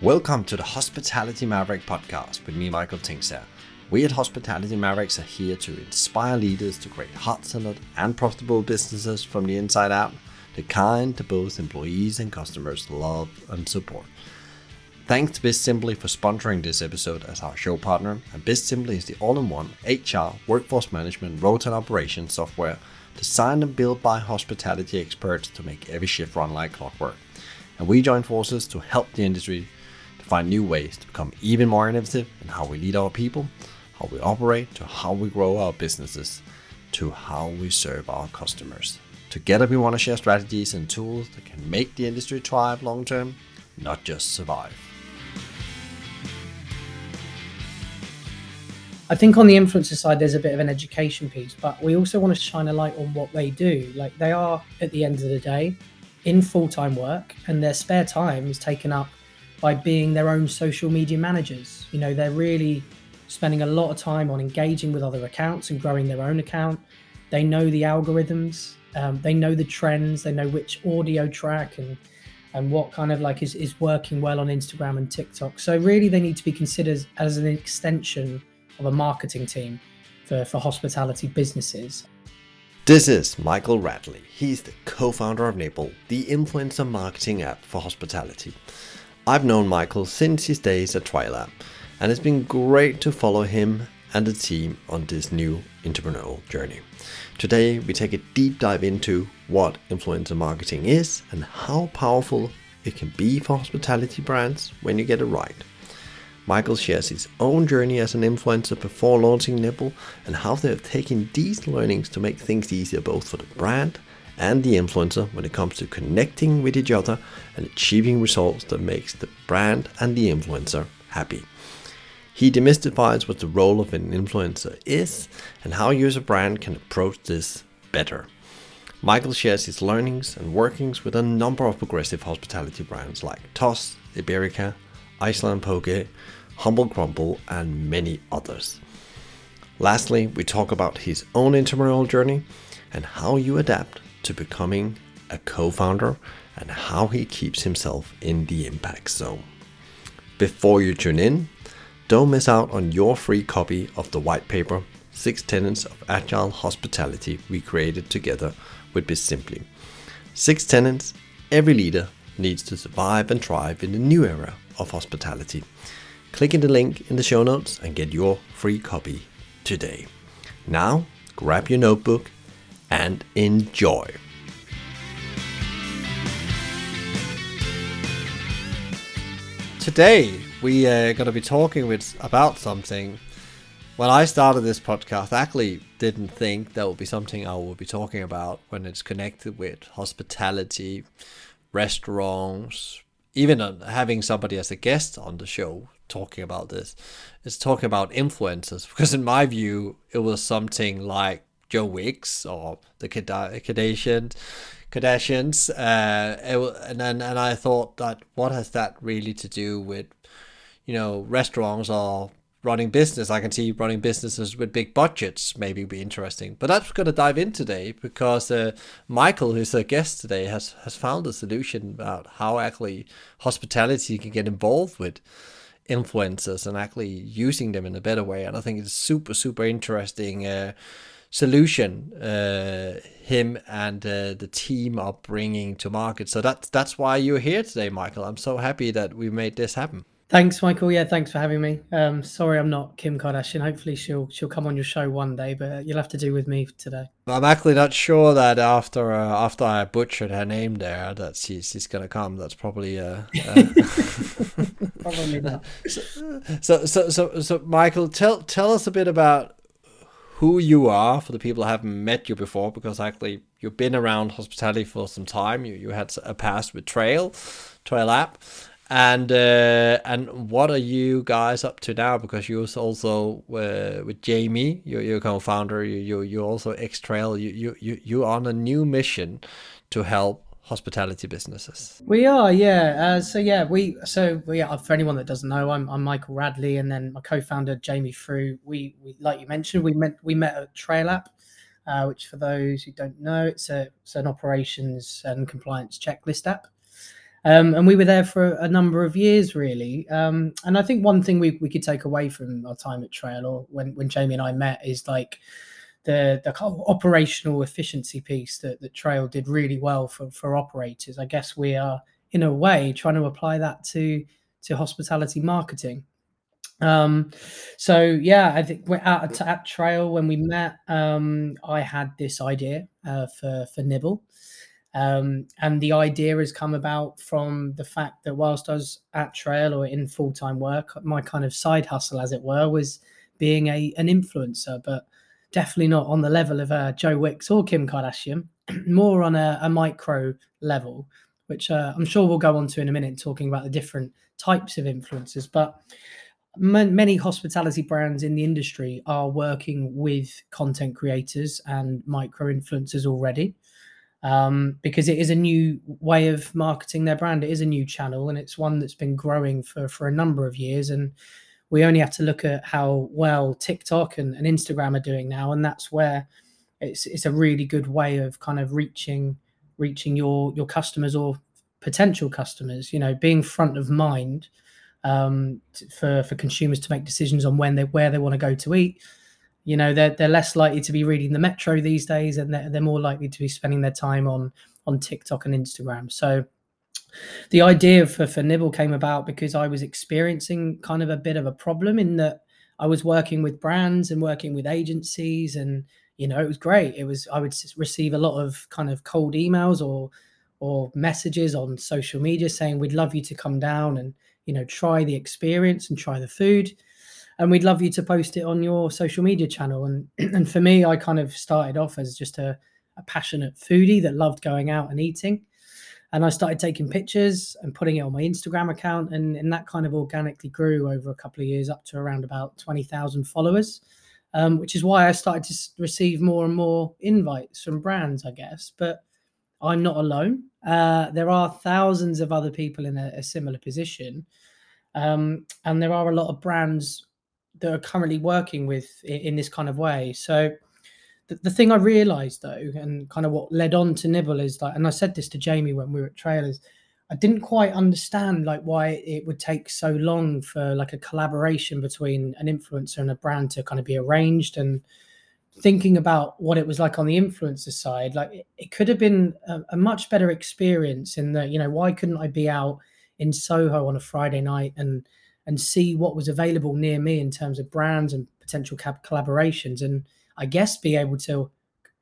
Welcome to the Hospitality Maverick podcast with me, Michael Tingsager. We at Hospitality Mavericks are here to inspire leaders to create hot solid and profitable businesses from the inside out, the kind that both employees and customers love and support. Thanks to BizSimply for sponsoring this episode as our show partner. And BizSimply is the all-in-one HR, workforce management, rota and operations software designed and built by hospitality experts to make every shift run like clockwork. And we join forces to help the industry find new ways to become even more innovative in how we lead our people, how we operate, to how we grow our businesses, to how we serve our customers. Together, we want to share strategies and tools that can make the industry thrive long term, not just survive. I think on the influencer side, there's a bit of an education piece, but we also want to shine a light on what they do. Like they are, at the end of the day, in full time work, and their spare time is taken up by being their own social media managers. You know, they're really spending a lot of time on engaging with other accounts and growing their own account. They know the algorithms, um, they know the trends, they know which audio track and and what kind of like is, is working well on Instagram and TikTok. So really they need to be considered as an extension of a marketing team for, for hospitality businesses. This is Michael Radley. He's the co-founder of Nibble, the influencer marketing app for hospitality. I've known Michael since his days at TrailApp, and it's been great to follow him and the team on this new entrepreneurial journey. Today, we take a deep dive into what influencer marketing is and how powerful it can be for hospitality brands when you get it right. Michael shares his own journey as an influencer before launching Nibble and how they have taken these learnings to make things easier both for the brand and the influencer when it comes to connecting with each other and achieving results that makes the brand and the influencer happy. He demystifies what the role of an influencer is and how you as a brand can approach this better. Michael shares his learnings and workings with a number of progressive hospitality brands like TOS, Iberica, Island Poke, Humble Crumble, and many others. Lastly, we talk about his own entrepreneurial journey and how you adapt to becoming a co founder and how he keeps himself in the impact zone. Before you tune in, don't miss out on your free copy of the white paper, Six Tenets of Agile Hospitality, we created together with BizSimply. Six tenets every leader needs to survive and thrive in the new era of hospitality. Click in the link in the show notes and get your free copy today. Now, grab your notebook and enjoy. Today, we uh, are going to be talking with about something. When I started this podcast, I actually didn't think that would be something I would be talking about when it's connected with hospitality, restaurants, even uh, having somebody as a guest on the show talking about this. It's talking about influencers because, in my view, it was something like Joe Wicks or the Kardashians. Kardashians, uh, it, and then and I thought that what has that really to do with, you know, restaurants or running business? I can see running businesses with big budgets maybe be interesting, but that's going to dive in today because uh, Michael, who's a guest today, has has found a solution about how actually hospitality can get involved with influencers and actually using them in a better way. And I think it's super super interesting. Uh, solution uh, him and uh, the team are bringing to market. So that's that's why you're here today, Michael. I'm so happy that we made this happen. Thanks, Michael. Yeah, thanks for having me. Um, sorry, I'm not Kim Kardashian. Hopefully, she'll she'll come on your show one day, but you'll have to do with me today. I'm actually not sure that after uh, after I butchered her name there, that she's she's gonna come. That's probably uh, uh probably not. So, so so so Michael, tell tell us a bit about who you are for the people who haven't met you before, because actually you've been around hospitality for some time. You you had a past with Trail, TrailApp, and uh, and what are you guys up to now? Because you're also uh, with Jamie, you're, you're co-founder. You you you're also ex Trail. You you you you're on a new mission to help hospitality businesses? We are, yeah. Uh, so yeah, we so yeah. For anyone that doesn't know, I'm, I'm Michael Radley, and then my co-founder Jamie Frew. We, we like you mentioned, we met we met at TrailApp, uh, which for those who don't know, it's a it's an operations and compliance checklist app. Um, and we were there for a number of years, really. Um, and I think one thing we, we could take away from our time at Trail, or when, when Jamie and I met, is like the the operational efficiency piece that, that Trail did really well for, for operators. I guess we are in a way trying to apply that to to hospitality marketing. Um, so yeah, I think we're at, at Trail when we met. Um, I had this idea uh, for for Nibble, um, and the idea has come about from the fact that whilst I was at Trail or in full time work, my kind of side hustle, as it were, was being a an influencer, but definitely not on the level of uh, Joe Wicks or Kim Kardashian, more on a, a micro level, which uh, I'm sure we'll go on to in a minute, talking about the different types of influencers. But m- many hospitality brands in the industry are working with content creators and micro influencers already. Um, because it is a new way of marketing their brand. It is a new channel, and it's one that's been growing for for a number of years. And we only have to look at how well TikTok and, and Instagram are doing now, and that's where it's it's a really good way of kind of reaching reaching your your customers or potential customers. You know, being front of mind um, for for consumers to make decisions on when they where they want to go to eat. You know, they're they're less likely to be reading the metro these days, and they're, they're more likely to be spending their time on on TikTok and Instagram. So the idea for, for Nibble came about because I was experiencing kind of a bit of a problem in that I was working with brands and working with agencies and you know it was great. It was I would receive a lot of kind of cold emails or or messages on social media saying we'd love you to come down and you know try the experience and try the food and we'd love you to post it on your social media channel. And and for me I kind of started off as just a, a passionate foodie that loved going out and eating and I started taking pictures and putting it on my Instagram account, and, and that kind of organically grew over a couple of years up to around about twenty thousand followers, um, which is why I started to receive more and more invites from brands, I guess. But I'm not alone. Uh, there are thousands of other people in a, a similar position, um, and there are a lot of brands that are currently working with in, in this kind of way. So the, the thing I realized though, and kind of what led on to Nibble is like, and I said this to Jamie when we were at trailers, I didn't quite understand like why it would take so long for like a collaboration between an influencer and a brand to kind of be arranged. And thinking about what it was like on the influencer side like it, it could have been a, a, much better experience in that you know why couldn't i be out in soho on a friday night and and see what was available near me in terms of brands and potential cap- collaborations? And I guess, be able to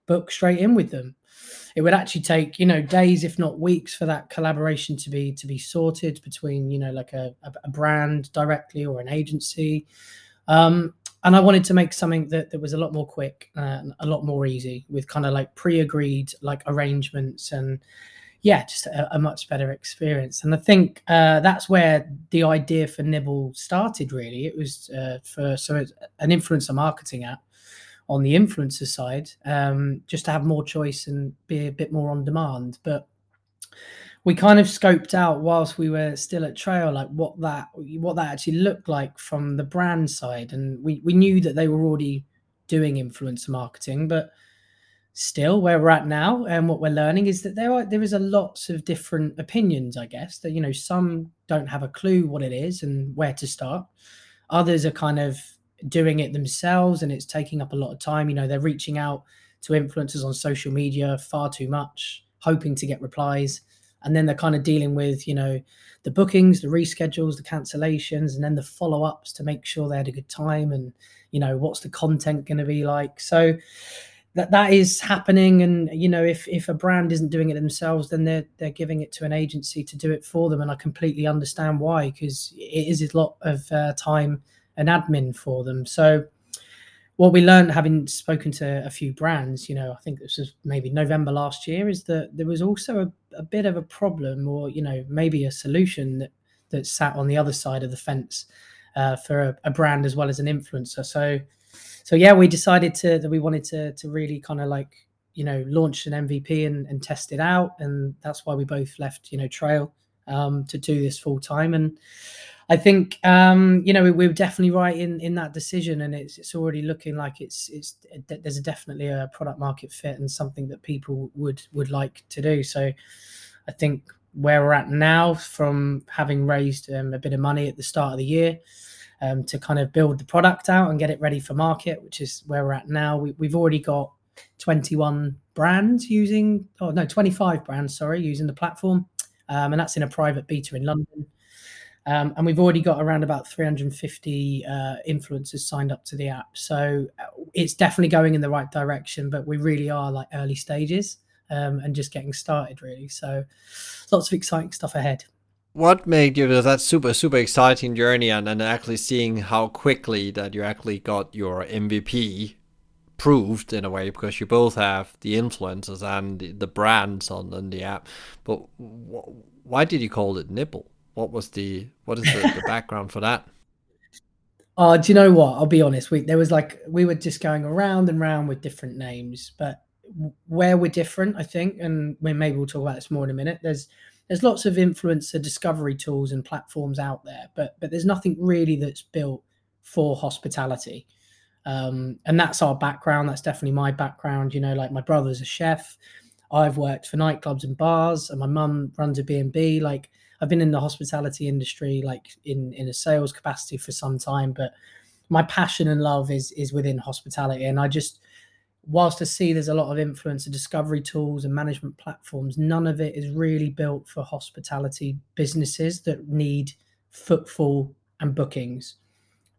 book straight in with them. It would actually take, you know, days, if not weeks, for that collaboration to be to be sorted between, you know, like a, a brand directly or an agency. Um, and I wanted to make something that, that was a lot more quick and a lot more easy with kind of like pre-agreed like arrangements and yeah, just a, a much better experience. And I think uh, that's where the idea for Nibble started. Really, it was uh, for so an influencer marketing app on the influencer side, um, just to have more choice and be a bit more on demand. But we kind of scoped out whilst we were still at Trail, like what that what that actually looked like from the brand side, and we we knew that they were already doing influencer marketing, but still where we're at now and what we're learning is that there are there is a lots of different opinions i guess that you know some don't have a clue what it is and where to start others are kind of doing it themselves and it's taking up a lot of time. You know, they're reaching out to influencers on social media far too much, hoping to get replies. And then they're kind of dealing with, you know, the bookings, the reschedules, the cancellations, and then the follow ups to make sure they had a good time and, you know, what's the content going to be like. So, that that is happening and you know if if a brand isn't doing it themselves then they're they're giving it to an agency to do it for them and i completely understand why because it is a lot of uh, time an admin for them. So what we learned having spoken to a few brands, you know, I think this was maybe November last year, is that there was also a, a bit of a problem or, you know, maybe a solution that, that sat on the other side of the fence uh, for a, a, brand as well as an influencer. So, so yeah, we decided to, that we wanted to, to really kind of like, you know, launch an MVP and, and test it out. And that's why we both left, you know, Trail um, to do this full time. And I think um, you know we, we, were definitely right in in that decision, and it's it's already looking like it's it's there's definitely a product market fit and something that people would would like to do. So I think where we're at now from having raised um, a bit of money at the start of the year um, to kind of build the product out and get it ready for market, which is where we're at now. We, we've already got 21 brands using, oh no, 25 brands, sorry, using the platform. Um, and that's in a private beta in London. Um, and we've already got around about 350 uh, influencers signed up to the app. So uh, it's definitely going in the right direction, but we really are like early stages um, and just getting started, really. So lots of exciting stuff ahead. What made you that super super exciting journey and then actually seeing how quickly that you actually got your MVP proved in a way because you both have the influencers and the, the brands on, on the app. But why did you call it Nibble? What was the what is the, the background for that? Oh, do you know what? I'll be honest. We there was like we were just going around and round with different names, but where we're different, I think, and we maybe we'll talk about this more in a minute. There's there's lots of influencer discovery tools and platforms out there, but but there's nothing really that's built for hospitality. Um, and that's our background. That's definitely my background. You know, like my brother's a chef. I've worked for nightclubs and bars, and my mum runs a B&B. Like I've been in the hospitality industry, like in in a sales capacity for some time. But my passion and love is is within hospitality, and I just whilst I see there's a lot of influence influencer discovery tools and management platforms, none of it is really built for hospitality businesses that need footfall and bookings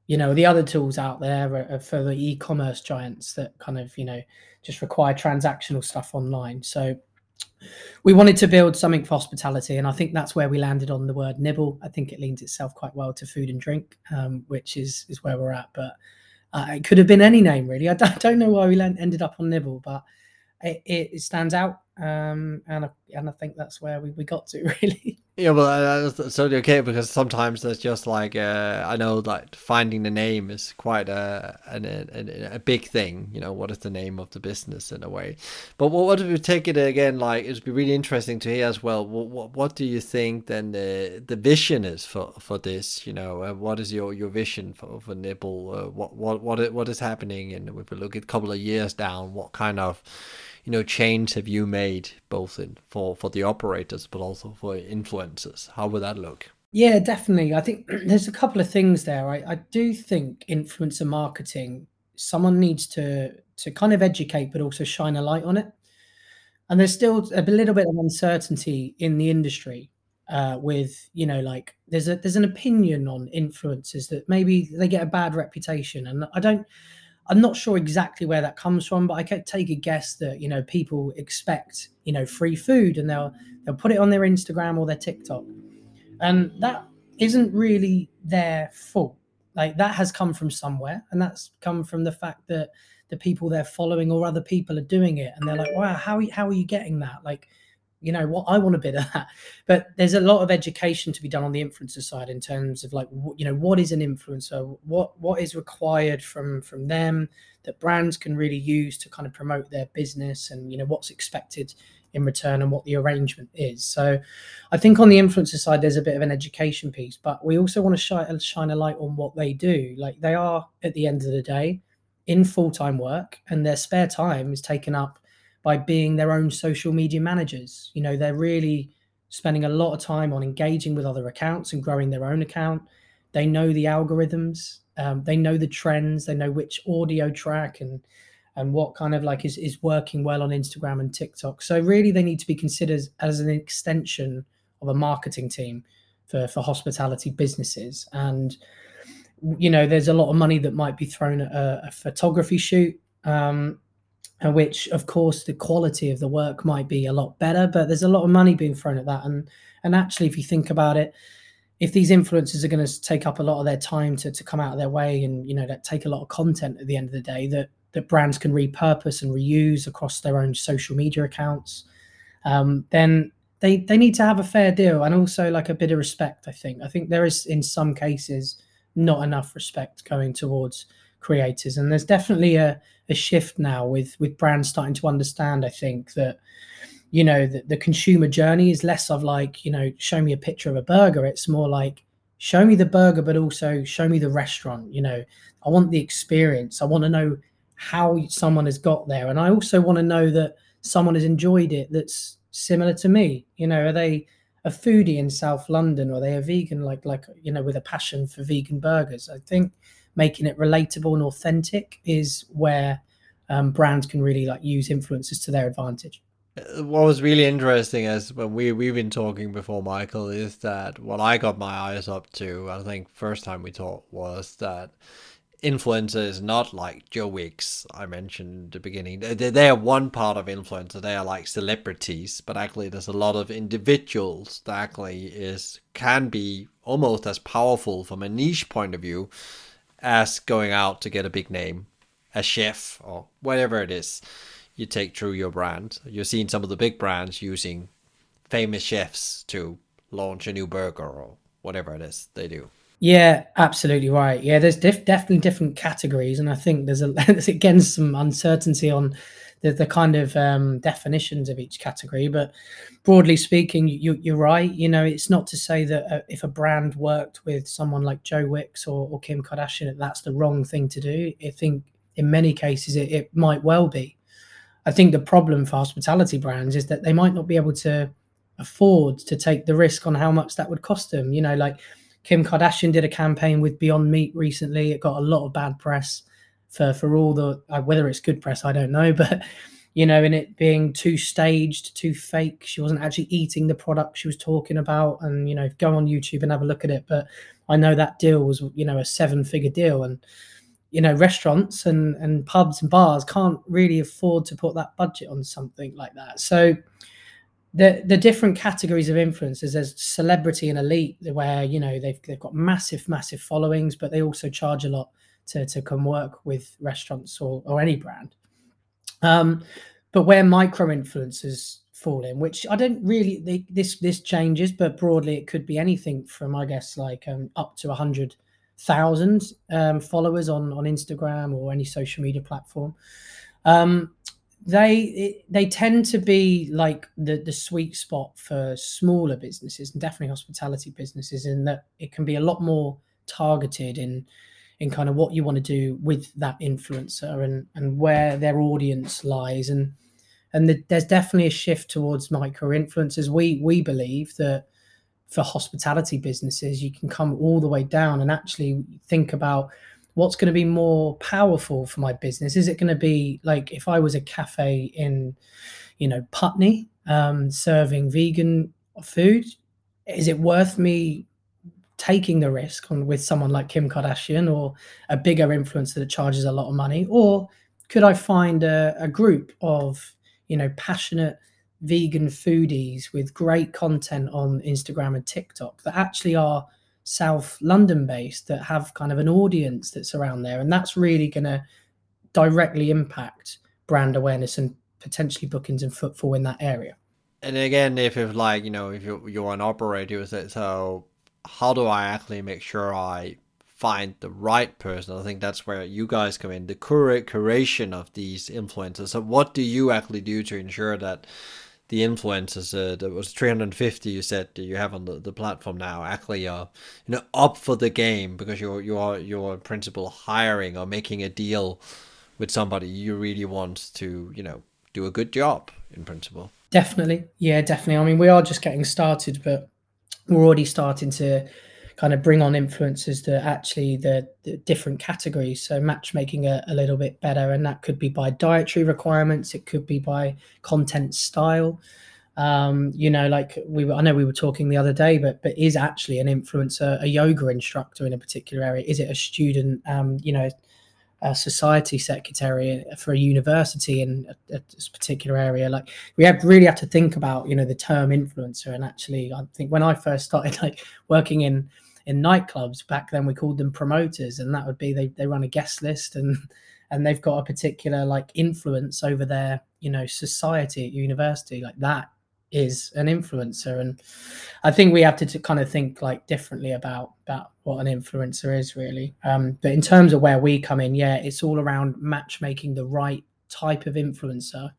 you know the other tools out there are, are for the e-commerce giants that kind of you know just require transactional stuff online. So we wanted to build something for hospitality and i think that's where we landed on the word nibble. I think it leans itself quite well to food and drink um, which is is where we're at but uh, it could have been any name really. I don't, know why we ended up on nibble but it, it stands out um, and I, and I think that's where we, we got to really. Yeah, well, that's totally okay because sometimes that's just like uh, I know like finding the name is quite a, a a big thing. You know, what is the name of the business in a way? But what, what if we take it again? Like it'd be really interesting to hear as well. What what, what do you think then the the vision is for for this? You know, uh, what is your your vision for for Nibble? Uh, what what what what is happening? And if we look at a couple of years down, what kind of you know change have you made both in for for the operators but also for influencers? How would that look? Yeah definitely. I think there's a couple of things there. I, I do think influencer marketing someone needs to to kind of educate but also shine a light on it. And there's still a little bit of uncertainty in the industry uh, with you know like there's a there's an opinion on influencers that maybe they get a bad reputation. And i don't I'm not sure exactly where that comes from, but I can take a guess that you know people expect you know free food and they'll they'll put it on their Instagram or their TikTok, and that isn't really their fault. Like that has come from somewhere, and that's come from the fact that the people they're following or other people are doing it, and they're like, "Wow, how how are you getting that?" Like you know what i want a bit of that. But there's a lot of education to be done on the influencer side in terms of like you know what is an influencer? What what is required from from them that brands can really use to kind of promote their business and you know what's expected in return and what the arrangement is? So i think on the influencer side there's a bit of an education piece but we also want to shine, shine a light on what they do. Like they are at the end of the day in full-time work and their spare time is taken up by being their own social media managers. You know, they're really spending a lot of time on engaging with other accounts and growing their own account. They know the algorithms, um, they know the trends, they know which audio track and and what kind of like is, is working well on Instagram and TikTok. So really they need to be considered as an extension of a marketing team for, for hospitality businesses. And you know, there's a lot of money that might be thrown at a, a photography shoot. Um, which of course the quality of the work might be a lot better but there's a lot of money being thrown at that. And and actually if you think about it if these influencers are going to take up a lot of their time to, to come out of their way and you know that take a lot of content at the end of the day that that brands can repurpose and reuse across their own social media accounts um, then they they need to have a fair deal and also like a bit of respect i think. I think there is in some cases not enough respect going towards creators. And there's definitely a a shift now with with brands starting to understand i think that you know the, the consumer journey is less of like you know show me a picture of a burger. It's more like show me the burger but also show me the restaurant. You know i want the experience. I want to know how someone has got there. And i also want to know that someone has enjoyed it that's similar to me. You know are they a foodie in South London or are they a vegan, like like you know, with a passion for vegan burgers. I think making it relatable and authentic is where um, brands can really like use influencers to their advantage. Uh, what was really interesting is when we we've been talking before, Michael, is that what I got my eyes up to. I think first time we talked was that influencer is not like Joe Wicks I mentioned at the beginning. They, they are one part of influencer. They are like celebrities, but actually there's a lot of individuals that actually is can be almost as powerful from a niche point of view as going out to get a big name, a chef or whatever it is you take through your brand. You're seeing some of the big brands using famous chefs to launch a new burger or whatever it is they do. Yeah, absolutely right. Yeah, there's def- definitely different categories, and I think there's a there's again some uncertainty on the, the kind of um, definitions of each category. But broadly speaking, you, you're right. You know, it's not to say that uh, if a brand worked with someone like Joe Wicks or, or Kim Kardashian, that's the wrong thing to do. I think in many cases it, it might well be. I think the problem for hospitality brands is that they might not be able to afford to take the risk on how much that would cost them. You know, like Kim Kardashian did a campaign with Beyond Meat recently. It got a lot of bad press for for all the uh, whether it's good press, I don't know, but you know, in it being too staged, too fake. She wasn't actually eating the product she was talking about. And you know, go on YouTube and have a look at it. But I know that deal was you know a seven figure deal, and you know, restaurants and and pubs and bars can't really afford to put that budget on something like that. So the the different categories of influencers there's celebrity and elite where you know they've they've got massive massive followings but they also charge a lot to to come work with restaurants or or any brand. Um but where micro influencers fall in which i don't really this this changes but broadly it could be anything from i guess like um, up to a hundred thousand um, followers on on instagram or any social media platform. Um they they tend to be like the the sweet spot for smaller businesses and definitely hospitality businesses in that it can be a lot more targeted in in kind of what you want to do with that influencer and and where their audience lies and and the, there's definitely a shift towards micro influencers we we believe that for hospitality businesses you can come all the way down and actually think about what's going to be more powerful for my business? Is it going to be like if I was a cafe in, you know, Putney, um, serving vegan food? Is it worth me taking the risk on with someone like Kim Kardashian or a bigger influencer that charges a lot of money? Or could I find a, a group of, you know, passionate vegan foodies with great content on Instagram and TikTok that actually are South London based that have kind of an audience that's around there. And that's really going to directly impact brand awareness and potentially bookings and footfall in that area. And again, if it's like, you know, if you're, you're an operator with it, so how do I actually make sure I find the right person? I think that's where you guys come in, the cur- curation of these influencers. So what do you actually do to ensure that the influencers uh, that was 350 you said you have on the, the platform now actually are you know up for the game because you're you're you're in principle hiring or making a deal with somebody you really want to you know do a good job in principle definitely yeah definitely i mean we are just getting started but we're already starting to kind of bring on influencers to actually the, the different categories. So matchmaking a, a, little bit better, and that could be by dietary requirements. It could be by content style. Um, you know, like we were, I know we were talking the other day, but but is actually an influencer a yoga instructor in a particular area? Is it a student? Um, you know, a society secretary for a university in a, a, particular area. Like we have really have to think about you know the term influencer. And actually i think when i first started like working in in nightclubs back then we called them promoters. And that would be they, they run a guest list and and they've got a particular like influence over their you know society at university. Like that is an influencer. And i think we have to, to kind of think like differently about about what an influencer is really. Um but in terms of where we come in yeah it's all around matchmaking the right type of influencer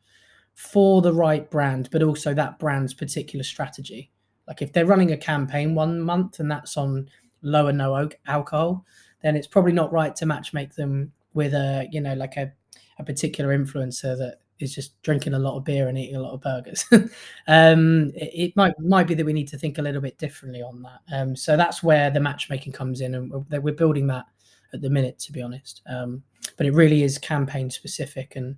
for the right brand but also that brand's particular strategy. Like if they're running a campaign one month and that's on low and no alcohol, then it's probably not right to matchmake them with a you know like a, a particular influencer that is just drinking a lot of beer and eating a lot of burgers. um, it, it, might might be that we need to think a little bit differently on that. Um, so that's where the matchmaking comes in, and we're, we're building that at the minute, to be honest. Um, but it really is campaign specific and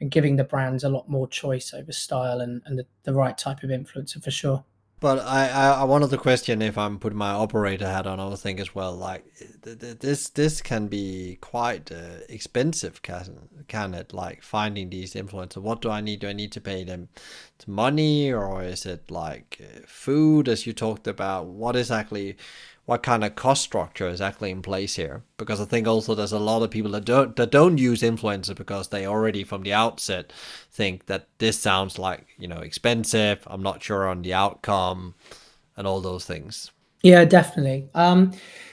and giving the brands a lot more choice over style and, and the, the right type of influencer for sure. But I, I, wanted to question if I'm putting my operator hat on, I was think as well, like this this can be quite uh, expensive, can, can it? Like finding these influencers. What do I need? Do I need to pay them money or is it like uh, food, as you talked about? What exactly what kind of cost structure is actually in place here because i think also there's a lot of people that don't that don't use influencer because they already from the outset think that this sounds like you know expensive i'm not sure on the outcome and all those things yeah definitely um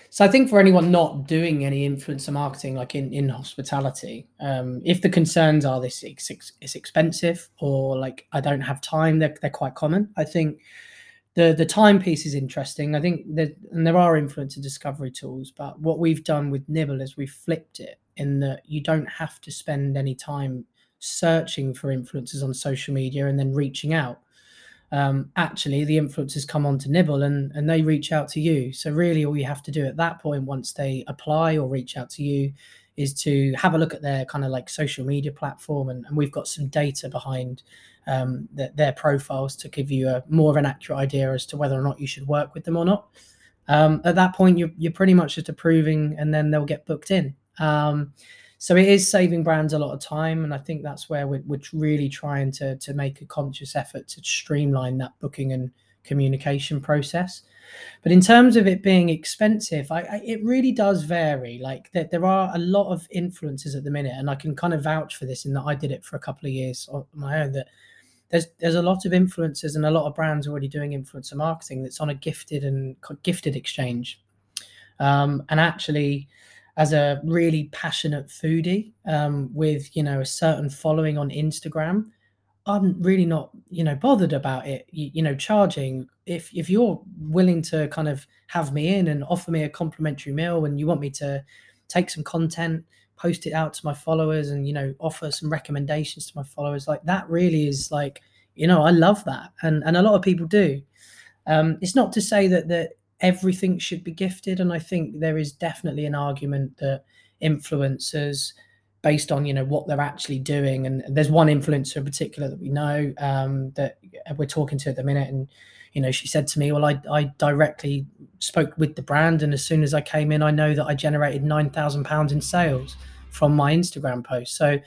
so I think for anyone not doing any influencer marketing, like in, in hospitality, um, if the concerns are this it's, it's expensive or like I don't have time, they're, they're quite common. I think the the timepiece is interesting. I think that and there are influencer discovery tools, but what we've done with Nibble is we've flipped it in that you don't have to spend any time searching for influencers on social media and then reaching out. Um, actually, the influencers come on to Nibble and and they reach out to you. So really, all you have to do at that point, once they apply or reach out to you, is to have a look at their kind of like social media platform, and, and we've got some data behind um, the, their profiles to give you a more of an accurate idea as to whether or not you should work with them or not. Um, at that point, you're, you're pretty much just approving, and then they'll get booked in. Um, so it is saving brands a lot of time, and I think that's where we're, we're really trying to to make a conscious effort to streamline that booking and communication process. But in terms of it being expensive, I, I, it really does vary. Like there are a lot of influences at the minute, and I can kind of vouch for this in that I did it for a couple of years on my own. That there's there's a lot of influencers and a lot of brands already doing influencer marketing that's on a gifted and gifted exchange. Um, and actually, as a really passionate foodie um, with you know a certain following on Instagram, I'm really not you know bothered about it. You, you know, charging if if you're willing to kind of have me in and offer me a complimentary meal and you want me to take some content post it out to my followers and you know offer some recommendations to my followers. Like that really is like you know i love that. And and a lot of people do. Um it's not to say that that everything should be gifted. And i think there is definitely an argument that influencers based on you know what they're actually doing and there's one influencer in particular that we know um, that we're talking to at the minute and you know she said to me well I, I directly spoke with the brand and as soon as i came in i know that i generated 9000 pounds in sales from my instagram post. So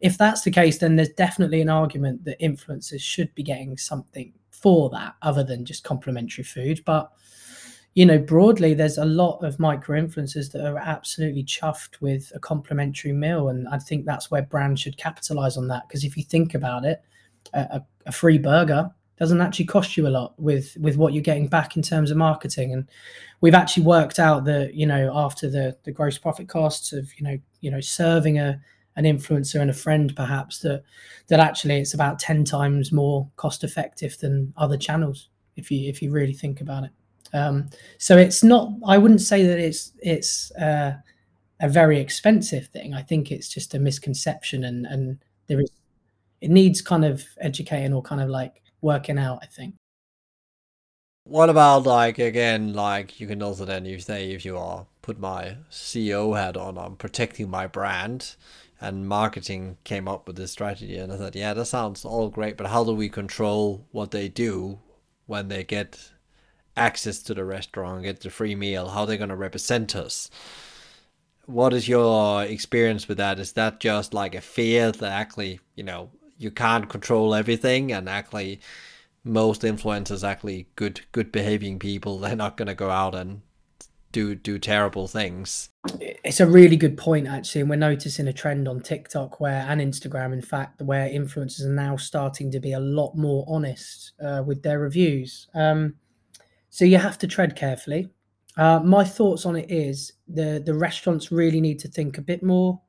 if that's the case then there's definitely an argument that influencers should be getting something for that other than just complimentary food. But you know broadly there's a lot of micro influencers that are absolutely chuffed with a complimentary meal and i think that's where brands should capitalize on that. Because if you think about it a, a free burger doesn't actually cost you a lot with with what you're getting back in terms of marketing. And we've actually worked out that you know after the the gross profit costs of you know you know serving a an influencer and a friend perhaps that that actually it's about 10 times more cost effective than other channels if you if you really think about it. Um, so it's not i wouldn't say that it's it's uh, a very expensive thing. I think it's just a misconception and and there is it needs kind of educating or kind of like working out, I think. What about like again, like you can also then you say if you are put my CEO hat on, I'm protecting my brand and marketing came up with this strategy and I thought, yeah, that sounds all great, but how do we control what they do when they get access to the restaurant, get the free meal, how they're gonna represent us? What is your experience with that? Is that just like a fear that actually, you know, you can't control everything and actually most influencers actually good good behaving people they're not going to go out and do do terrible things. It's a really good point actually and we're noticing a trend on tiktok where and instagram in fact where influencers are now starting to be a lot more honest uh, with their reviews. Um, so you have to tread carefully. Uh, my thoughts on it is the the restaurants really need to think a bit more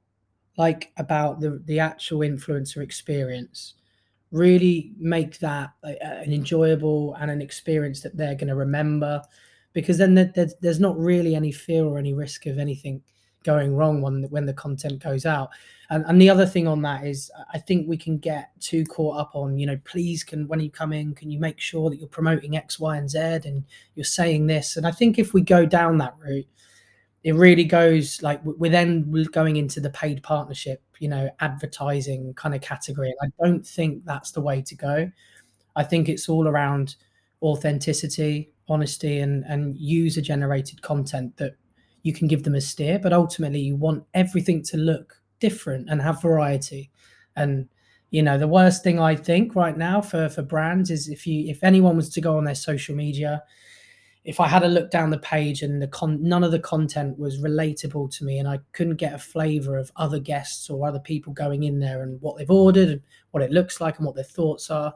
like about the the actual influencer experience really make that a, an enjoyable and an experience that they're going to remember because then there's, there's not really any fear or any risk of anything going wrong when when the content goes out. And, and the other thing on that is, I think we can get too caught up on, you know, please can when you come in, can you make sure that you're promoting X, Y, and Z, and you're saying this. And I think if we go down that route, it really goes like we're then going into the paid partnership, you know, advertising kind of category. I don't think that's the way to go. I think it's all around authenticity, honesty, and and user generated content that you can give them a steer. But ultimately, you want everything to look different and have variety. And you know, the worst thing I think right now for for brands is if you if anyone was to go on their social media if I had a look down the page and the con- none of the content was relatable to me, and I couldn't get a flavour of other guests or other people going in there and what they've ordered and what it looks like and what their thoughts are,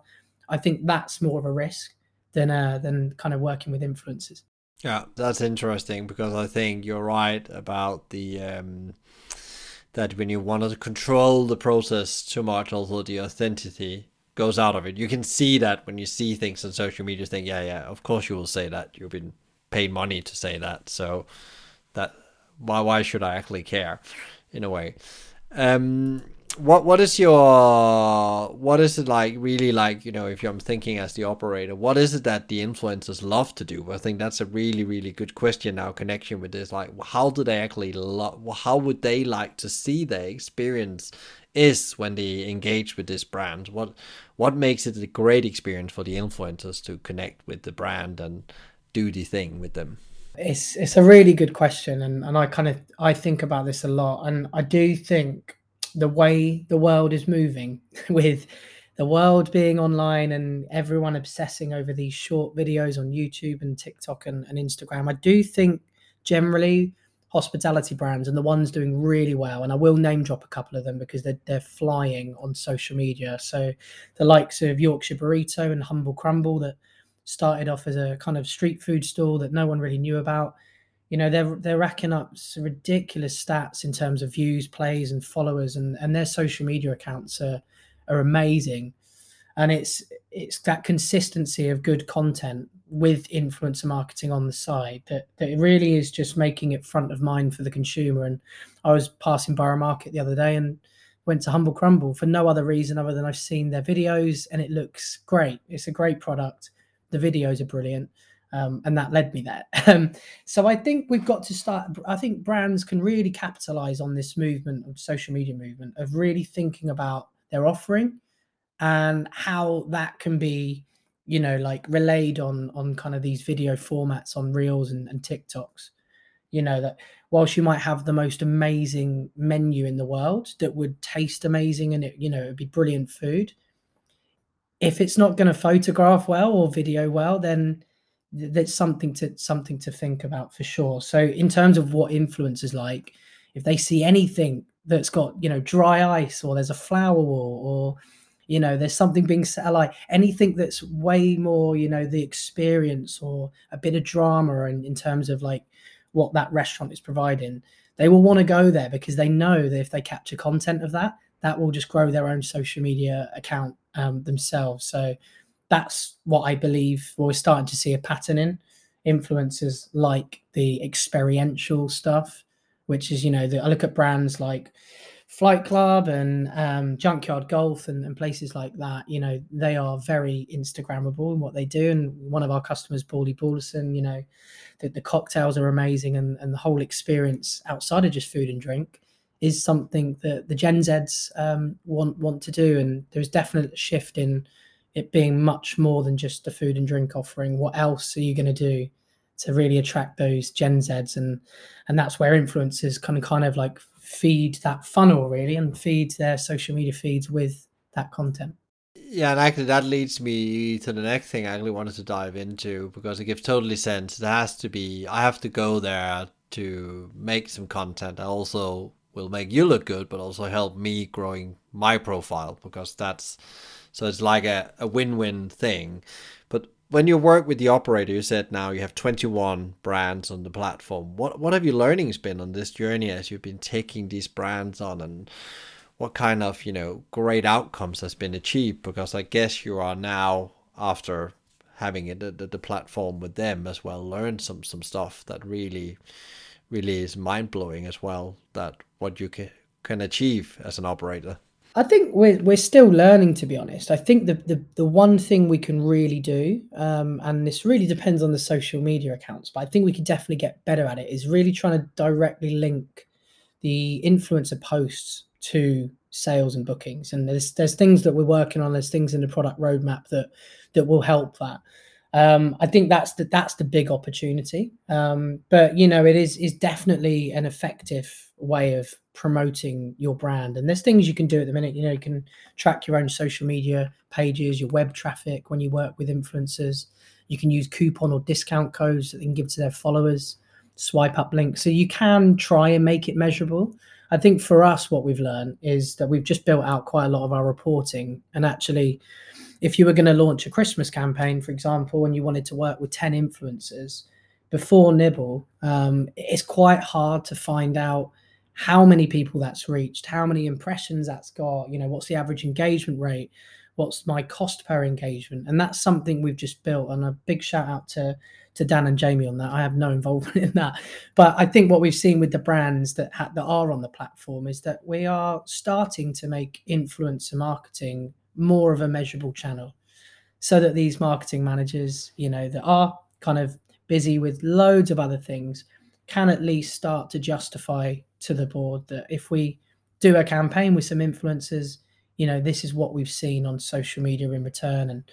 I think that's more of a risk than uh, than kind of working with influencers. Yeah, that's interesting because I think you're right about the um, that when you want to control the process too much, also the authenticity goes out of it. You can see that when you see things on social media, think, yeah, yeah, of course you will say that. You've been paid money to say that, so that why why should I actually care, in a way. Um, what what is your what is it like really like you know if I'm thinking as the operator what is it that the influencers love to do I think that's a really really good question now connection with this like how do they actually love how would they like to see their experience is when they engage with this brand? What what makes it a great experience for the influencers to connect with the brand and do the thing with them? It's it's a really good question and and I kind of I think about this a lot and I do think the way the world is moving with the world being online and everyone obsessing over these short videos on YouTube and TikTok and, and Instagram I do think generally hospitality brands and the ones doing really well. And I will name drop a couple of them because they're, they're flying on social media. So the likes of Yorkshire Burrito and Humble Crumble that started off as a kind of street food stall that no one really knew about. You know, they're they're racking up ridiculous stats in terms of views, plays, and followers, and, and their social media accounts are are amazing and it's it's that consistency of good content with influencer marketing on the side that, that it really is just making it front of mind for the consumer. And i was passing borough market the other day and went to humble crumble for no other reason other than i've seen their videos and it looks great. It's a great product. The videos are brilliant. Um, and that led me there. Um, so i think we've got to start i think brands can really capitalize on this movement of social media movement of really thinking about their offering and how that can be you know like relayed on on kind of these video formats on reels and, and tiktoks. You know that whilst you might have the most amazing menu in the world that would taste amazing and it you know it'd be brilliant food if it's not going to photograph well or video well then there's something to something to think about for sure. So in terms of what influencers like if they see anything that's got you know dry ice or there's a flower wall or you know there's something being said like anything that's way more you know the experience or a bit of drama in, in terms of like what that restaurant is providing they will want to go there because they know that if they capture content of that that will just grow their own social media account um, themselves. So that's what i believe we're starting to see a pattern in. Influencers like the experiential stuff which is you know the, i look at brands like Flight Club and um, Junkyard Golf and, and, places like that, you know, they are very Instagrammable in what they do. And one of our customers, Baldy Balderson, you know, the, the cocktails are amazing and, and the whole experience outside of just food and drink is something that the Gen Zs um, want want to do. And there's definitely a shift in it being much more than just a food and drink offering. What else are you going to do to really attract those Gen Zs? And and that's where influencers kind of kind of like feed that funnel really and feed their social media feeds with that content. Yeah, and actually that leads me to the next thing I actually wanted to dive into because it gives totally sense. There has to be I have to go there to make some content. I also will make you look good, but also help me growing my profile because that's so it's like a, a win-win thing. But when you work with the operator, you said now you have 21 brands on the platform. What what have your learnings been on this journey as you've been taking these brands on, and what kind of you know great outcomes has been achieved? Because I guess you are now after having it the, the platform with them as well, learn some some stuff that really really is mind blowing as well. That what you can can achieve as an operator. I think we're we're still learning, to be honest. I think the the, the one thing we can really do, um, and this really depends on the social media accounts, but I think we can definitely get better at it. Is really trying to directly link the influencer posts to sales and bookings. And there's there's things that we're working on. There's things in the product roadmap that that will help that. Um, I think that's the that's the big opportunity. Um, but you know, it is is definitely an effective way of promoting your brand. And there's things you can do at the minute. You know, you can track your own social media pages, your web traffic when you work with influencers. You can use coupon or discount codes that they can give to their followers, swipe up links. So you can try and make it measurable. I think for us, what we've learned is that we've just built out quite a lot of our reporting. And actually, if you were going to launch a Christmas campaign, for example, and you wanted to work with 10 influencers before Nibble, um, it's quite hard to find out how many people that's reached, how many impressions that's got, you know, what's the average engagement rate, what's my cost per engagement. And that's something we've just built. And a big shout out to to Dan and Jamie on that. I have no involvement in that, but I think what we've seen with the brands that ha- that are on the platform is that we are starting to make influencer marketing more of a measurable channel, so that these marketing managers, you know, that are kind of busy with loads of other things, can at least start to justify to the board that if we do a campaign with some influencers, you know, this is what we've seen on social media in return and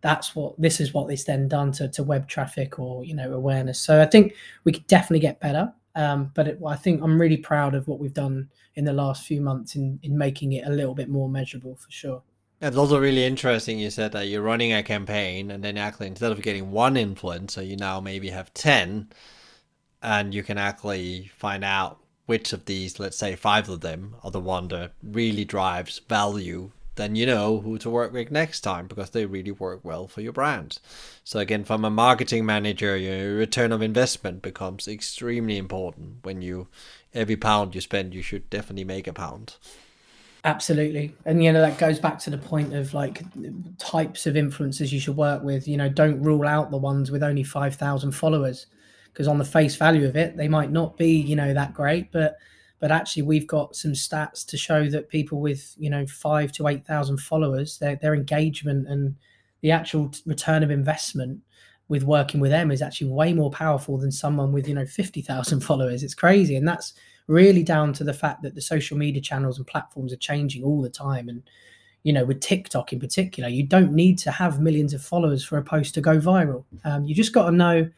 that's what this is what it's then done to, to web traffic or you know awareness. So i think we could definitely get better um, but it, i think i'm really proud of what we've done in the last few months in, in making it a little bit more measurable for sure. It's also really interesting you said that you're running a campaign and then actually instead of getting one influencer you now maybe have 10 and you can actually find out which of these let's say five of them are the one that really drives value then you know who to work with next time because they really work well for your brand. So again, from a marketing manager, your return of investment becomes extremely important when you every pound you spend, you should definitely make a pound. Absolutely. And you know that goes back to the point of like types of influencers you should work with, you know, don't rule out the ones with only 5,000 followers because on the face value of it, they might not be, you know, that great, but but actually we've got some stats to show that people with you know five to eight thousand followers their, their engagement and the actual return of investment with working with them is actually way more powerful than someone with you know 50,000 followers. It's crazy and that's really down to the fact that the social media channels and platforms are changing all the time and you know with tiktok in particular you don't need to have millions of followers for a post to go viral. Um, you just got to know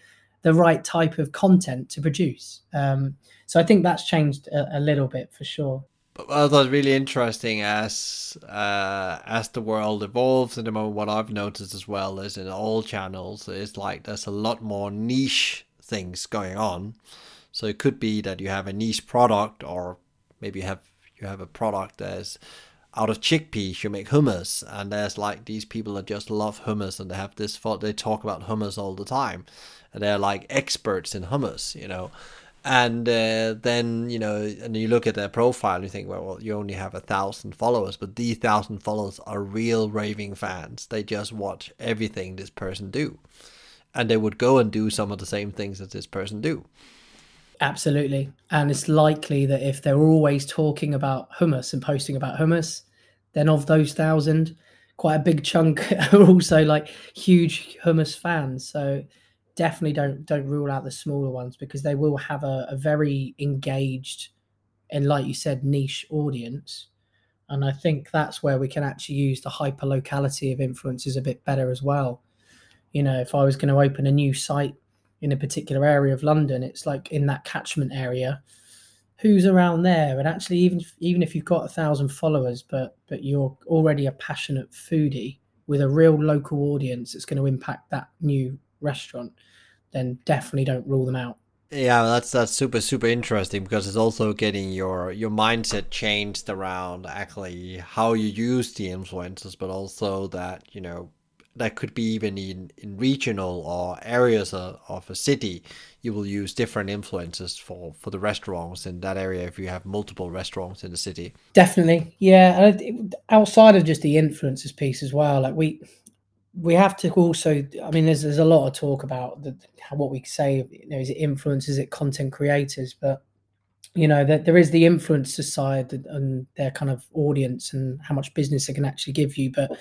the right type of content to produce. Um, so I think that's changed a, a little bit for sure. But well, that's really interesting as uh, as the world evolves. And the moment, what I've noticed as well is in all channels, it's like there's a lot more niche things going on. So it could be that you have a niche product, or maybe you have you have a product that's out of chickpeas you make hummus and there's like these people that just love hummus and they have this thought they talk about hummus all the time they're like experts in hummus, you know. And uh, then you know, and you look at their profile, and you think, well, well, you only have a thousand followers, but these thousand followers are real raving fans. They just watch everything this person do, and they would go and do some of the same things that this person do. Absolutely, and it's likely that if they're always talking about hummus and posting about hummus, then of those thousand, quite a big chunk are also like huge hummus fans. So definitely don't don't rule out the smaller ones because they will have a, a very engaged and like you said niche audience. And i think that's where we can actually use the hyper locality of influencers a bit better as well. You know if i was going to open a new site in a particular area of london it's like in that catchment area who's around there? And actually even even if you've got a thousand followers but but you're already a passionate foodie with a real local audience it's going to impact that new restaurant then definitely don't rule them out. Yeah, that's that's super super interesting because it's also getting your your mindset changed around actually how you use the influencers, but also that you know that could be even in, in regional or areas of, of a city you will use different influences for for the restaurants in that area if you have multiple restaurants in the city definitely yeah and outside of just the influencers piece as well like we we have to also i mean there's there's a lot of talk about the, what we say you know is it influencers is it content creators? But you know that there is the influencer side and their kind of audience and how much business they can actually give you. But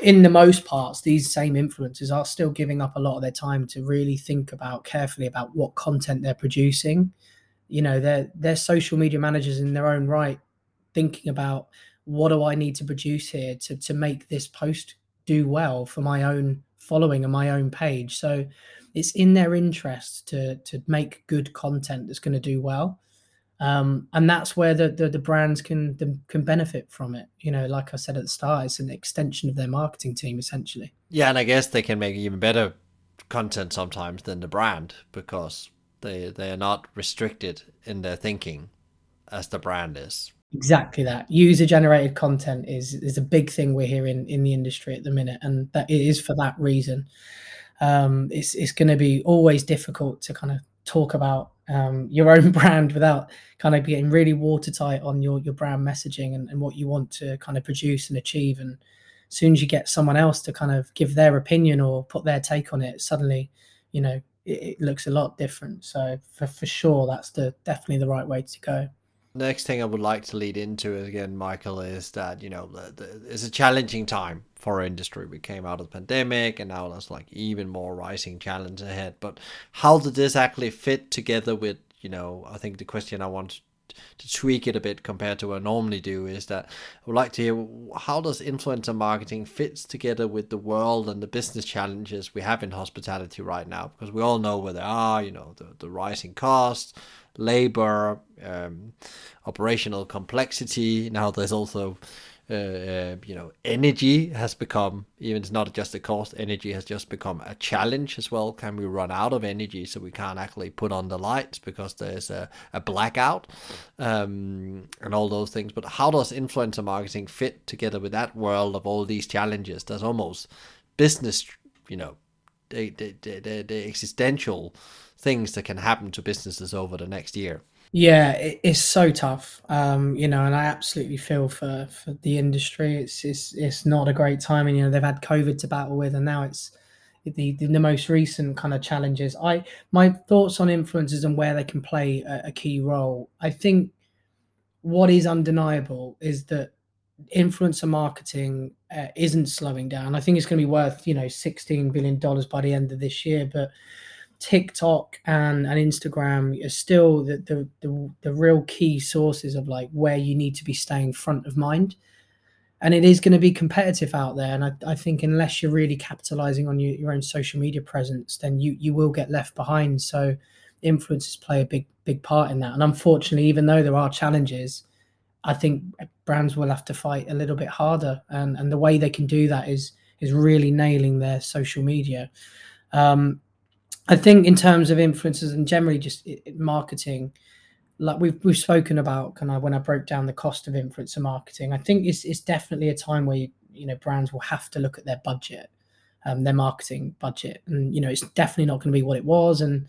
in the most parts these same influencers are still giving up a lot of their time to really think about carefully about what content they're producing. You know they're they're social media managers in their own right thinking about what do i need to produce here to to make this post do well for my own following and my own page. So it's in their interest to to make good content that's going to do well. Um, and that's where the, the, the brands can the, can benefit from it. You know, like I said at the start, it's an extension of their marketing team essentially. Yeah, and I guess they can make even better content sometimes than the brand because they they are not restricted in their thinking as the brand is. Exactly that. User generated content is is a big thing we're hearing in the industry at the minute, and that it is for that reason. Um, it's it's going to be always difficult to kind of talk about um, your own brand without kind of getting really watertight on your your brand messaging and, and what you want to kind of produce and achieve. And as soon as you get someone else to kind of give their opinion or put their take on it, suddenly, you know, it, it looks a lot different. So for for sure, that's the definitely the right way to go next thing I would like to lead into again, Michael, is that you know the, the, it's a challenging time for our industry. We came out of the pandemic, and now there's like even more rising challenge ahead. But how did this actually fit together with you know? I think the question I want to tweak it a bit compared to what I normally do is that I would like to hear how does influencer marketing fits together with the world and the business challenges we have in hospitality right now because we all know where they are you know the, the rising costs labor, um, operational complexity. Now there's also uh, uh, you know, energy has become even it's not just a cost. Energy has just become a challenge as well. Can we run out of energy so we can't actually put on the lights because there's a, a blackout, um, and all those things. But how does influencer marketing fit together with that world of all these challenges? There's almost business, you know, the the the, the existential things that can happen to businesses over the next year. Yeah, it, it's so tough, um, you know, and I absolutely feel for, for the industry. It's, it's it's not a great time, and you know they've had COVID to battle with, and now it's the, the, the most recent kind of challenges. I my thoughts on influencers and where they can play a, a key role. I think what is undeniable is that influencer marketing uh, isn't slowing down. I think it's going to be worth you know sixteen billion dollars by the end of this year, but TikTok and, and Instagram are still the, the, the the real key sources of like where you need to be staying front of mind. And it is going to be competitive out there. And I, I think unless you're really capitalizing on your, your own social media presence, then you you will get left behind. So influencers play a big big part in that. And unfortunately, even though there are challenges, I think brands will have to fight a little bit harder. And and the way they can do that is is really nailing their social media. Um, I think in terms of influencers and generally just marketing, like we've we've spoken about kind of when I broke down the cost of influencer marketing, I think it's it's definitely a time where you, you know brands will have to look at their budget, um, their marketing budget, and you know it's definitely not going to be what it was, and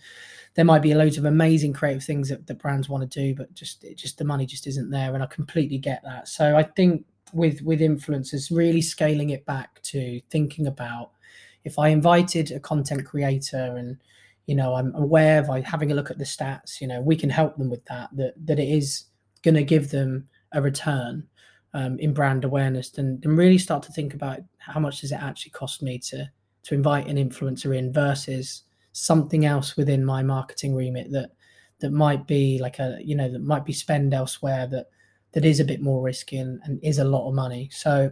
there might be loads of amazing creative things that, that brands want to do, but just it just the money just isn't there, and I completely get that. So I think with with influencers, really scaling it back to thinking about if I invited a content creator and you know I'm aware by having a look at the stats, you know we can help them with that. That that it is going to give them a return um, in brand awareness, and, really start to think about how much does it actually cost me to to invite an influencer in versus something else within my marketing remit that that might be like a you know that might be spend elsewhere that that is a bit more risky and, and is a lot of money. So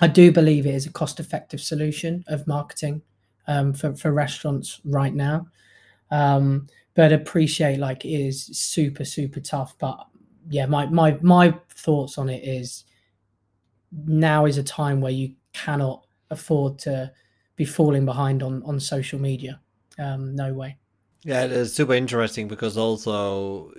I do believe it is a cost effective solution of marketing um, for, for restaurants right now. Um, but appreciate like it is super, super tough. But yeah, my, my, my thoughts on it is now is a time where you cannot afford to be falling behind on, on social media. Um, no way. Yeah, it's super interesting because also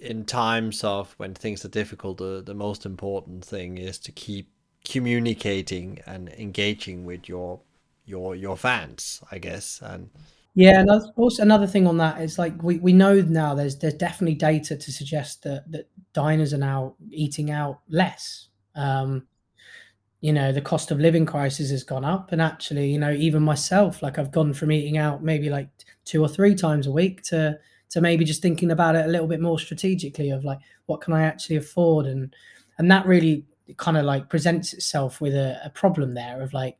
in times of when things are difficult, the, the most important thing is to keep communicating and engaging with your your your fans, I guess. And yeah, and also another thing on that is like we, we know now there's there's definitely data to suggest that that diners are now eating out less. Um, you know the cost of living crisis has gone up and actually you know even myself like i've gone from eating out maybe like two or three times a week to to maybe just thinking about it a little bit more strategically of like what can i actually afford and and that really kind of like presents itself with a, a problem there of like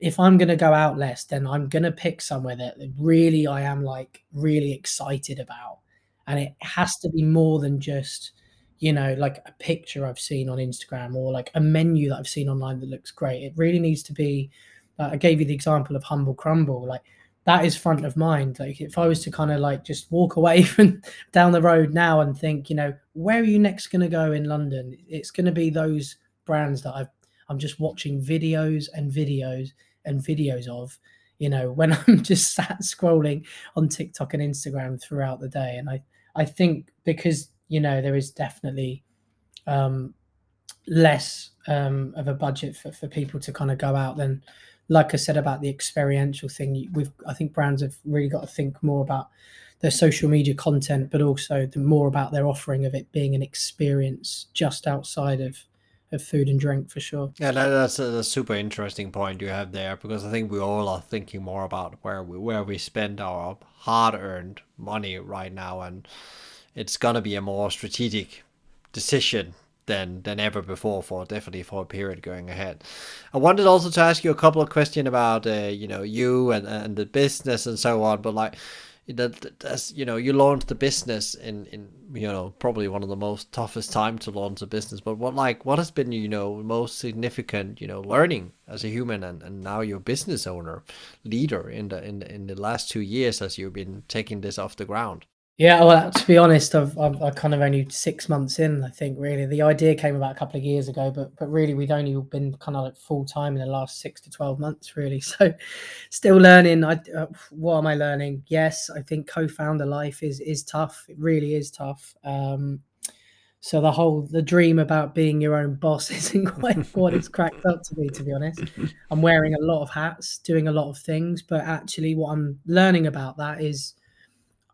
if i'm going to go out less then i'm going to pick somewhere that really i am like really excited about and it has to be more than just you know, like a picture I've seen on Instagram or like a menu that I've seen online that looks great. It really needs to be. Uh, I gave you the example of Humble Crumble, like that is front of mind. Like if I was to kind of like just walk away from down the road now and think, you know, where are you next going to go in London? It's going to be those brands that I've I'm just watching videos and videos and videos of, you know, when I'm just sat scrolling on TikTok and Instagram throughout the day. And I I think because you know there is definitely um, less um, of a budget for, for people to kind of go out than like I said about the experiential thing, we've I think brands have really got to think more about their social media content, but also the more about their offering of it being an experience just outside of of food and drink for sure. Yeah, that, that's a, a, super interesting point you have there because I think we all are thinking more about where we where we spend our hard earned money right now, and it's gonna be a more strategic decision than than ever before for definitely for a period going ahead. I wanted also to ask you a couple of questions about uh, you know you and and the business and so on, but like that as you know you launched the business in in you know probably one of the most toughest time to launch a business but what like what has been you know most significant you know learning as a human and, and now you're business owner leader in the in the, in the last two years as you've been taking this off the ground yeah, well, to be honest, I've, I've I kind of only six months in. I think really the idea came about a couple of years ago, but but really we'd only been kind of like full time in the last six to twelve months, really. So, still learning. I uh, what am I learning? Yes, I think co-founder life is is tough. It really is tough. Um, so the whole the dream about being your own boss isn't quite what it's cracked up to be. To be honest, I'm wearing a lot of hats, doing a lot of things, but actually, what I'm learning about that is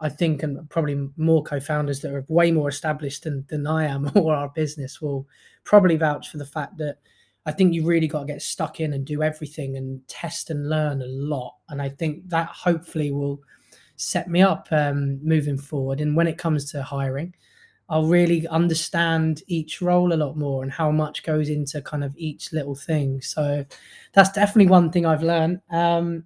I think, and probably more co-founders that are way more established than, than I am or our business will probably vouch for the fact that I think you really got to get stuck in and do everything and test and learn a lot. And I think that hopefully will set me up um, moving forward. And when it comes to hiring, I'll really understand each role a lot more and how much goes into kind of each little thing. So that's definitely one thing I've learned. Um,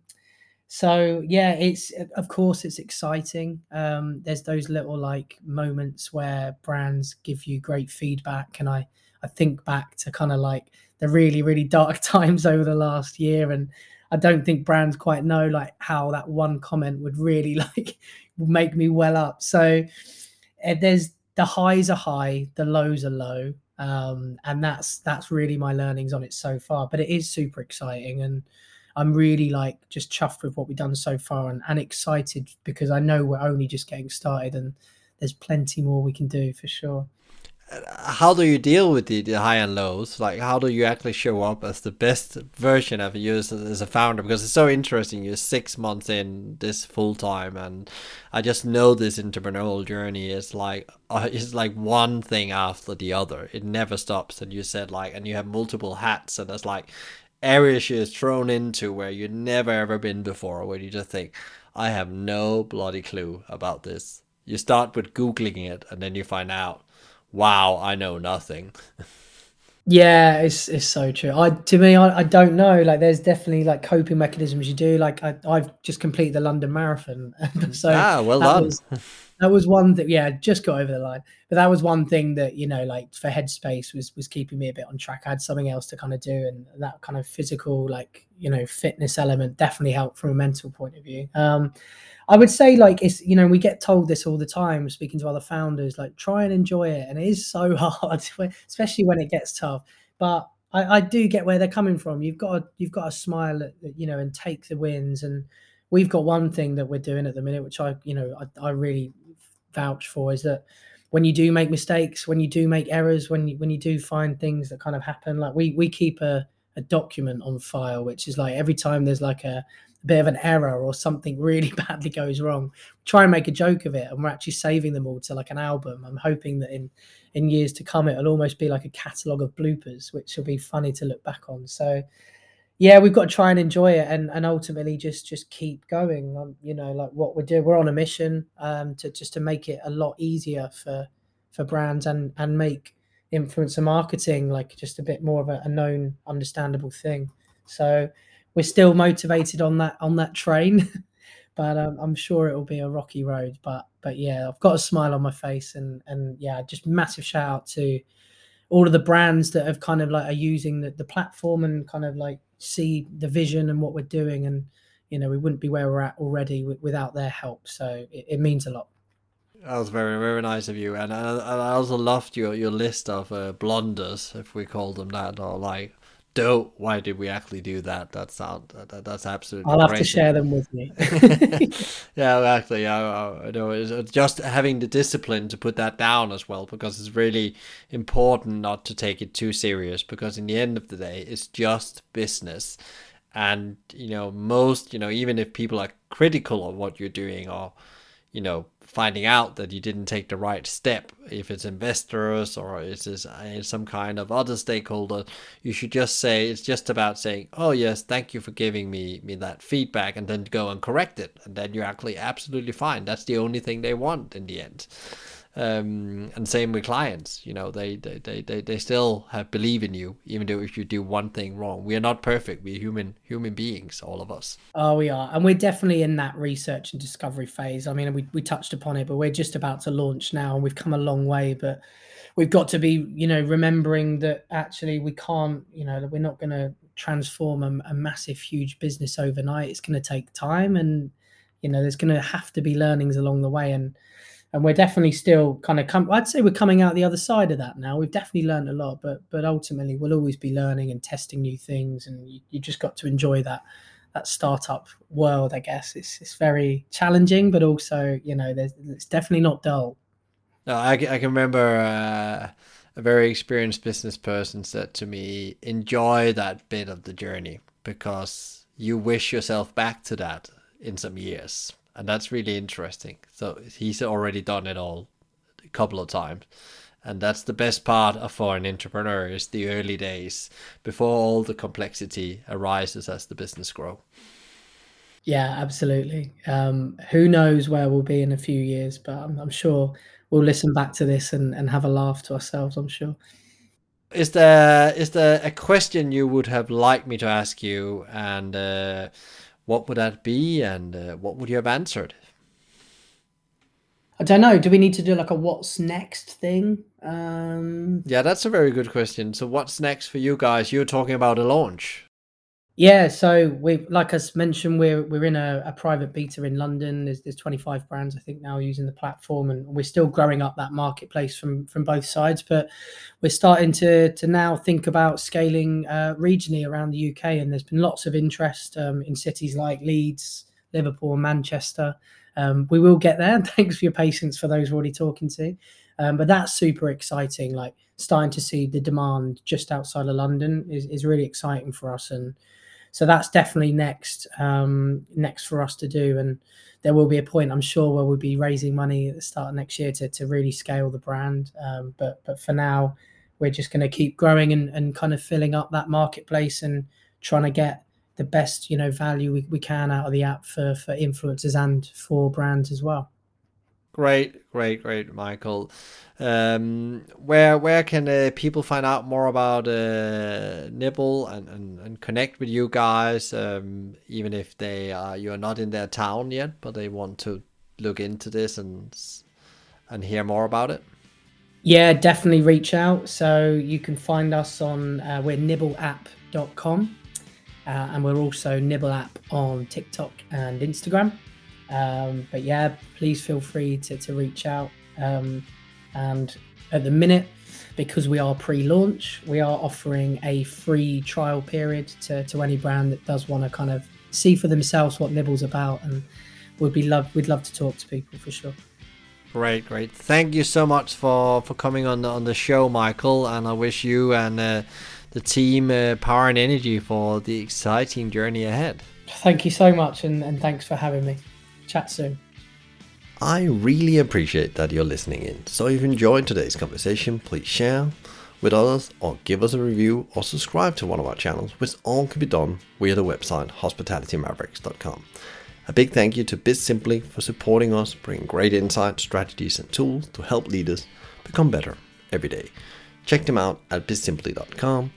so yeah, it's of course it's exciting. Um, there's those little like moments where brands give you great feedback, and I I think back to kind of like the really really dark times over the last year, and I don't think brands quite know like how that one comment would really like make me well up. So eh, there's the highs are high, the lows are low, um, and that's that's really my learnings on it so far. But it is super exciting and I'm really like just chuffed with what we've done so far and, and excited because I know we're only just getting started and there's plenty more we can do for sure. How do you deal with the, the high and lows? Like, how do you actually show up as the best version of you as, as a founder? Because it's so interesting. You're six months in this full time, and I just know this entrepreneurial journey is like uh, it's like one thing after the other. It never stops. And you said like, and you have multiple hats, and it's like area she is thrown into where you've never ever been before, where you just think, I have no bloody clue about this. You start with Googling it and then you find out, wow, I know nothing. Yeah, it's it's so true. I to me, I, I don't know. Like, there's definitely like coping mechanisms you do. Like, I, I've just completed the London Marathon, so ah, well done. Was, that was one that yeah just got over the line. But that was one thing that you know like for headspace was was keeping me a bit on track. I had something else to kind of do and that kind of physical like you know fitness element definitely helped from a mental point of view. Um i would say like it's you know we get told this all the time speaking to other founders like try and enjoy it and it is so hard especially when it gets tough. But I, I do get where they're coming from. You've got to you've got to smile at you know and take the wins and we've got one thing that we're doing at the minute which i you know i, I really vouch for is that when you do make mistakes, when you do make errors, when you when you do find things that kind of happen, like we we keep a, a document on file, which is like every time there's like a a bit of an error or something really badly goes wrong, try and make a joke of it, and we're actually saving them all to like an album. I'm hoping that in in years to come, it'll almost be like a catalogue of bloopers, which will be funny to look back on. So yeah, we've got to try and enjoy it and, and ultimately just just keep going. Um, you know, like what we're doing, we're on a mission um, to just to make it a lot easier for for brands and and make influencer marketing like just a bit more of a, a known, understandable thing. So we're still motivated on that on that train, but um, I'm sure it will be a rocky road. But but yeah, I've got a smile on my face and and yeah, just massive shout out to all of the brands that have kind of like are using the, the platform and kind of like see the vision and what we're doing and you know we wouldn't be where we're at already without their help. So it, it, means a lot. That was very very nice of you. And i, I also loved your your list of uh, blunders if we call them that or like do why did we actually do that? That sound that, that's absolutely i'll have crazy. to share them with me yeah exactly. I, I know. It's just having the discipline to put that down as well because it's really important not to take it too serious because in the end of the day it's just business. And you know most you know even if people are critical of what you're doing or you know finding out that you didn't take the right step. If it's investors or it's some kind of other stakeholder you should just say it's just about saying oh yes thank you for giving me me that feedback and then go and correct it. And then you're actually absolutely fine. That's the only thing they want in the end um, and same with clients you know they, they they, they they still have believe in you even though if you do one thing wrong. We are not perfect. We're human human beings all of us. Oh we are. And we're definitely in that research and discovery phase. I mean we, we touched upon it but we're just about to launch now and we've come a long way but we've got to be you know remembering that actually we can't you know that we're not going to transform a, a massive huge business overnight. It's going to take time and you know there's going to have to be learnings along the way. And and we're definitely still kind of come i'd say we're coming out the other side of that now. We've definitely learned a lot but but ultimately we'll always be learning and testing new things and you, you just got to enjoy that that startup world i guess. It's it's very challenging but also you know it's definitely not dull. No i, I can remember uh, a very experienced business person said to me enjoy that bit of the journey because you wish yourself back to that in some years and that's really interesting. So he's already done it all a couple of times, and that's the best part of, for an entrepreneur is the early days before all the complexity arises as the business grow. Yeah, absolutely. Um, who knows where we'll be in a few years, but I'm, I'm sure we'll listen back to this and, and have a laugh to ourselves. I'm sure. Is there is there a question you would have liked me to ask you and? Uh, what would that be and uh, what would you have answered? I don't know. Do we need to do like a what's next thing? Um, yeah, that's a very good question. So, what's next for you guys? You're talking about a launch. Yeah, so we like I mentioned, we're we're in a, a, private beta in London. There's there's 25 brands I think now using the platform, and we're still growing up that marketplace from from both sides. But we're starting to to now think about scaling uh, regionally around the UK, and there's been lots of interest um, in cities like Leeds, Liverpool, Manchester. Um, we will get there. Thanks for your patience for those we're already talking to. Um, but that's super exciting. Like starting to see the demand just outside of London is, is really exciting for us, and so that's definitely next um, next for us to do. And there will be a point, I'm sure, where we'll be raising money at the start of next year to, to really scale the brand. Um, but but for now, we're just going to keep growing and, and kind of filling up that marketplace and trying to get the best you know value we, we can out of the app for for influencers and for brands as well. Great, great, great, Michael. Um, where where can uh, people find out more about uh, Nibble and, and, and connect with you guys? Um, even if they are you're not in their town yet, but they want to look into this and and hear more about it. Yeah, definitely reach out. So you can find us on uh, we're nibbleapp.com uh, and we're also Nibble app on TikTok and Instagram. Um, but yeah, please feel free to, to reach out. Um, and at the minute, because we are pre-launch, we are offering a free trial period to, to any brand that does want to kind of see for themselves what Nibble's about, and would be love we'd love to talk to people for sure. Great, great. Thank you so much for for coming on the on the show, Michael, and I wish you and uh, the team uh, power and energy for the exciting journey ahead. Thank you so much, and, and thanks for having me. Chat soon. I really appreciate that you're listening in. So if you enjoyed today's conversation, please share with others or give us a review or subscribe to one of our channels, which all can be done via the website hospitalitymavericks.com. A big thank you to BizSimply for supporting us, bringing great insights, strategies, and tools to help leaders become better every day. Check them out at bizsimply.com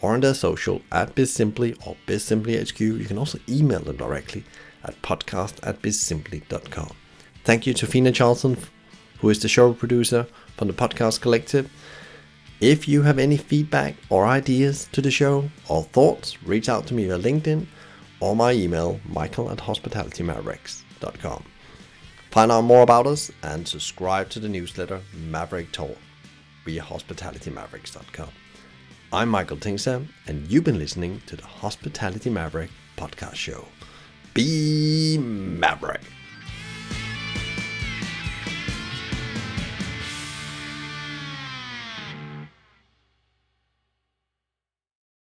or on their social at bizsimply or bizsimplyhq. You can also email them directly at podcast at bizsimply.com. Thank you to Fina Charlton, who is the show producer from the Podcast Collective. If you have any feedback or ideas to the show or thoughts, reach out to me via LinkedIn or my email, michael at hospitalitymavericks.com. Find out more about us and subscribe to the newsletter Maverick Talk via hospitalitymavericks.com. I'm Michael Tingsager, and you've been listening to the Hospitality Maverick podcast show. Be Maverick.